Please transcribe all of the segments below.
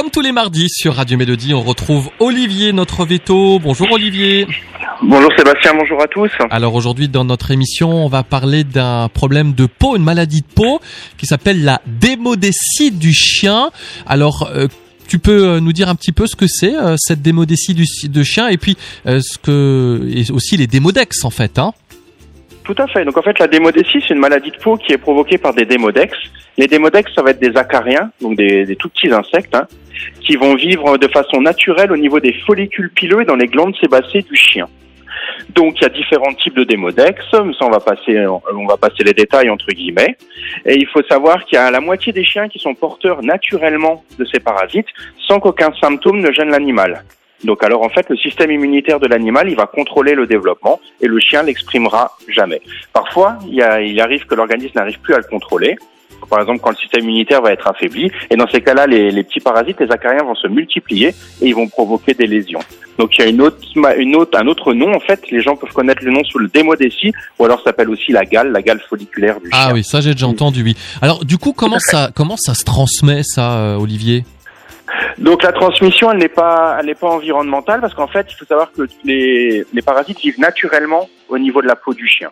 Comme tous les mardis sur Radio Mélodie, on retrouve Olivier, notre veto. Bonjour Olivier. Bonjour Sébastien, bonjour à tous. Alors aujourd'hui dans notre émission, on va parler d'un problème de peau, une maladie de peau qui s'appelle la démodécie du chien. Alors euh, tu peux euh, nous dire un petit peu ce que c'est euh, cette démodécie du de chien et puis ce que et aussi les démodex en fait hein. Tout à fait. Donc en fait la démodécie c'est une maladie de peau qui est provoquée par des démodex. Les démodex ça va être des acariens, donc des, tout petits insectes hein, qui vont vivre de façon naturelle au niveau des follicules pileux et dans les glandes sébacées du chien. Donc il y a différents types de démodex, ça on va passer les détails entre guillemets. Et il faut savoir qu'il y a la moitié des chiens qui sont porteurs naturellement de ces parasites sans qu'aucun symptôme ne gêne l'animal. Donc alors en fait le système immunitaire de l'animal il va contrôler le développement et le chien l'exprimera jamais. Parfois il arrive que l'organisme n'arrive plus à le contrôler par exemple quand le système immunitaire va être affaibli. Et dans ces cas-là, les, les, petits parasites, les acariens vont se multiplier et ils vont provoquer des lésions. Donc il y a une autre, une autre, un autre nom en fait. Les gens peuvent connaître le nom sous le démodécie ou alors ça s'appelle aussi la gale, la gale folliculaire du ah chien. Ah oui, ça j'ai déjà entendu. Oui. Alors du coup, comment ça, comment ça se transmet ça, euh, Olivier? Donc la transmission, elle n'est pas, elle n'est pas environnementale parce qu'en fait, il faut savoir que les, les parasites vivent naturellement au niveau de la peau du chien.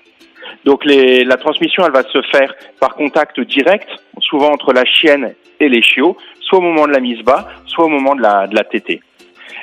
Donc les, la transmission, elle va se faire par contact direct, souvent entre la chienne et les chiots, soit au moment de la mise bas, soit au moment de la, de la tétée.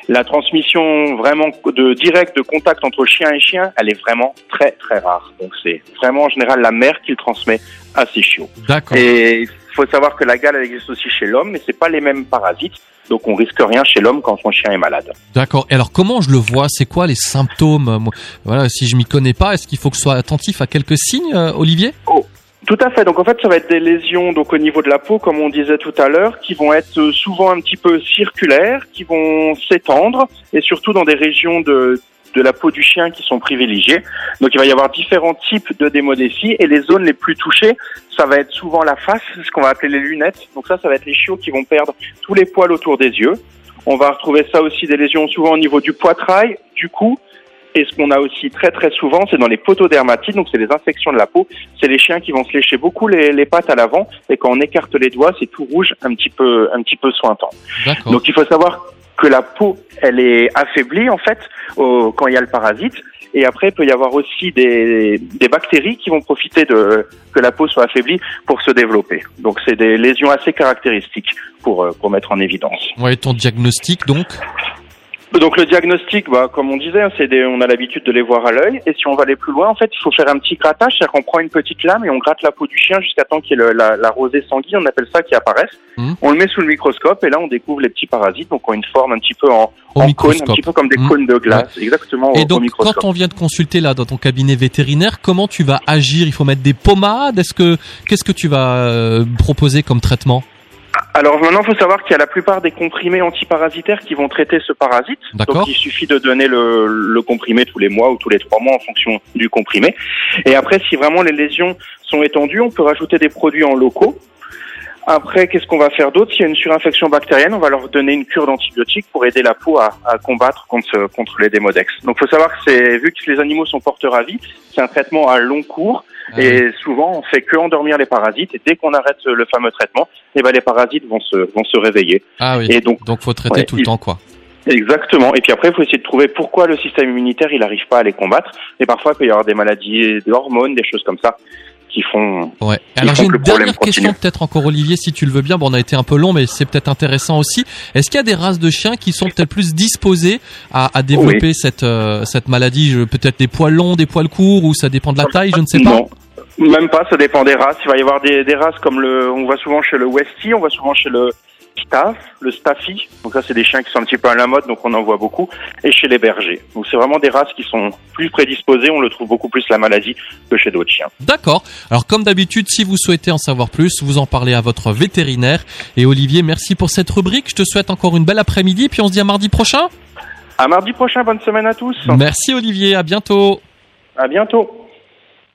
La transmission vraiment de direct de contact entre chien et chien, elle est vraiment très très rare. Donc c'est vraiment en général la mère qui le transmet à ses chiots. D'accord. Et faut savoir que la gale elle existe aussi chez l'homme, mais c'est pas les mêmes parasites. Donc on risque rien chez l'homme quand son chien est malade. D'accord. Et alors comment je le vois? C'est quoi les symptômes? Voilà, si je m'y connais pas, est-ce qu'il faut que je sois attentif à quelques signes, euh, Olivier? Oh. Tout à fait. Donc en fait, ça va être des lésions donc au niveau de la peau, comme on disait tout à l'heure, qui vont être souvent un petit peu circulaires, qui vont s'étendre, et surtout dans des régions de de la peau du chien qui sont privilégiées. Donc il va y avoir différents types de démodécie et les zones les plus touchées, ça va être souvent la face, ce qu'on va appeler les lunettes. Donc ça, ça va être les chiots qui vont perdre tous les poils autour des yeux. On va retrouver ça aussi des lésions souvent au niveau du poitrail, du cou. Et ce qu'on a aussi très très souvent, c'est dans les potodermatites, donc c'est les infections de la peau. C'est les chiens qui vont se lécher beaucoup les, les pattes à l'avant, et quand on écarte les doigts, c'est tout rouge, un petit peu un petit peu sointant. Donc il faut savoir que la peau, elle est affaiblie en fait au, quand il y a le parasite. Et après, il peut y avoir aussi des, des bactéries qui vont profiter de que la peau soit affaiblie pour se développer. Donc, c'est des lésions assez caractéristiques pour euh, pour mettre en évidence. Ouais, ton diagnostic donc? Donc le diagnostic, bah, comme on disait, hein, c'est des, on a l'habitude de les voir à l'œil. Et si on va aller plus loin, en fait, il faut faire un petit grattage, c'est-à-dire qu'on prend une petite lame et on gratte la peau du chien jusqu'à temps qu'il y ait la, la, rosée sanguine, on appelle ça, qui apparaisse. Mmh. On le met sous le microscope et là, on découvre les petits parasites, donc ont une forme un petit peu en, en cône, un petit peu comme des mmh. cônes de glace, exactement. Et donc, quand on vient de consulter là dans ton cabinet vétérinaire, comment tu vas agir? Il faut mettre des pommades? Est-ce que qu'est-ce que tu vas euh, proposer comme traitement? Alors maintenant, il faut savoir qu'il y a la plupart des comprimés antiparasitaires qui vont traiter ce parasite. Donc il suffit de donner le, le, comprimé tous les mois ou tous les trois mois en fonction du comprimé. Et après, si vraiment les lésions sont étendues, on peut rajouter des produits en locaux. Après, qu'est-ce qu'on va faire d'autre S'il y a une surinfection bactérienne, on va leur donner une cure d'antibiotiques pour aider la peau à, à combattre contre, contre les démodex. Donc, il faut savoir que c'est vu que les animaux sont porteurs à vie, c'est un traitement à long cours ah et souvent, on fait que endormir les parasites. Et dès qu'on arrête le fameux traitement, eh ben, les parasites vont se, vont se réveiller. Ah oui. Et donc, donc faut traiter tout le temps, quoi. Exactement. Et puis après, il faut essayer de trouver pourquoi le système immunitaire, il n'arrive pas à les combattre. Et parfois, il peut y avoir des maladies d'hormones, des choses comme ça qui font. Ouais. Alors j'ai une dernière question peut-être encore Olivier si tu le veux bien. Bon on a été un peu long mais c'est peut-être intéressant aussi. Est-ce qu'il y a des races de chiens qui sont peut-être plus disposées à, à développer cette euh, cette maladie? Peut-être des poils longs, des poils courts ou ça dépend de la taille, je ne sais pas. Même pas, ça dépend des races. Il va y avoir des, des races comme le, on voit souvent chez le Westie, on voit souvent chez le Staff, le Staffy. Donc ça, c'est des chiens qui sont un petit peu à la mode, donc on en voit beaucoup. Et chez les bergers. Donc c'est vraiment des races qui sont plus prédisposées. On le trouve beaucoup plus la maladie que chez d'autres chiens. D'accord. Alors comme d'habitude, si vous souhaitez en savoir plus, vous en parlez à votre vétérinaire. Et Olivier, merci pour cette rubrique. Je te souhaite encore une belle après-midi. Puis on se dit à mardi prochain. À mardi prochain. Bonne semaine à tous. Merci Olivier. À bientôt. À bientôt.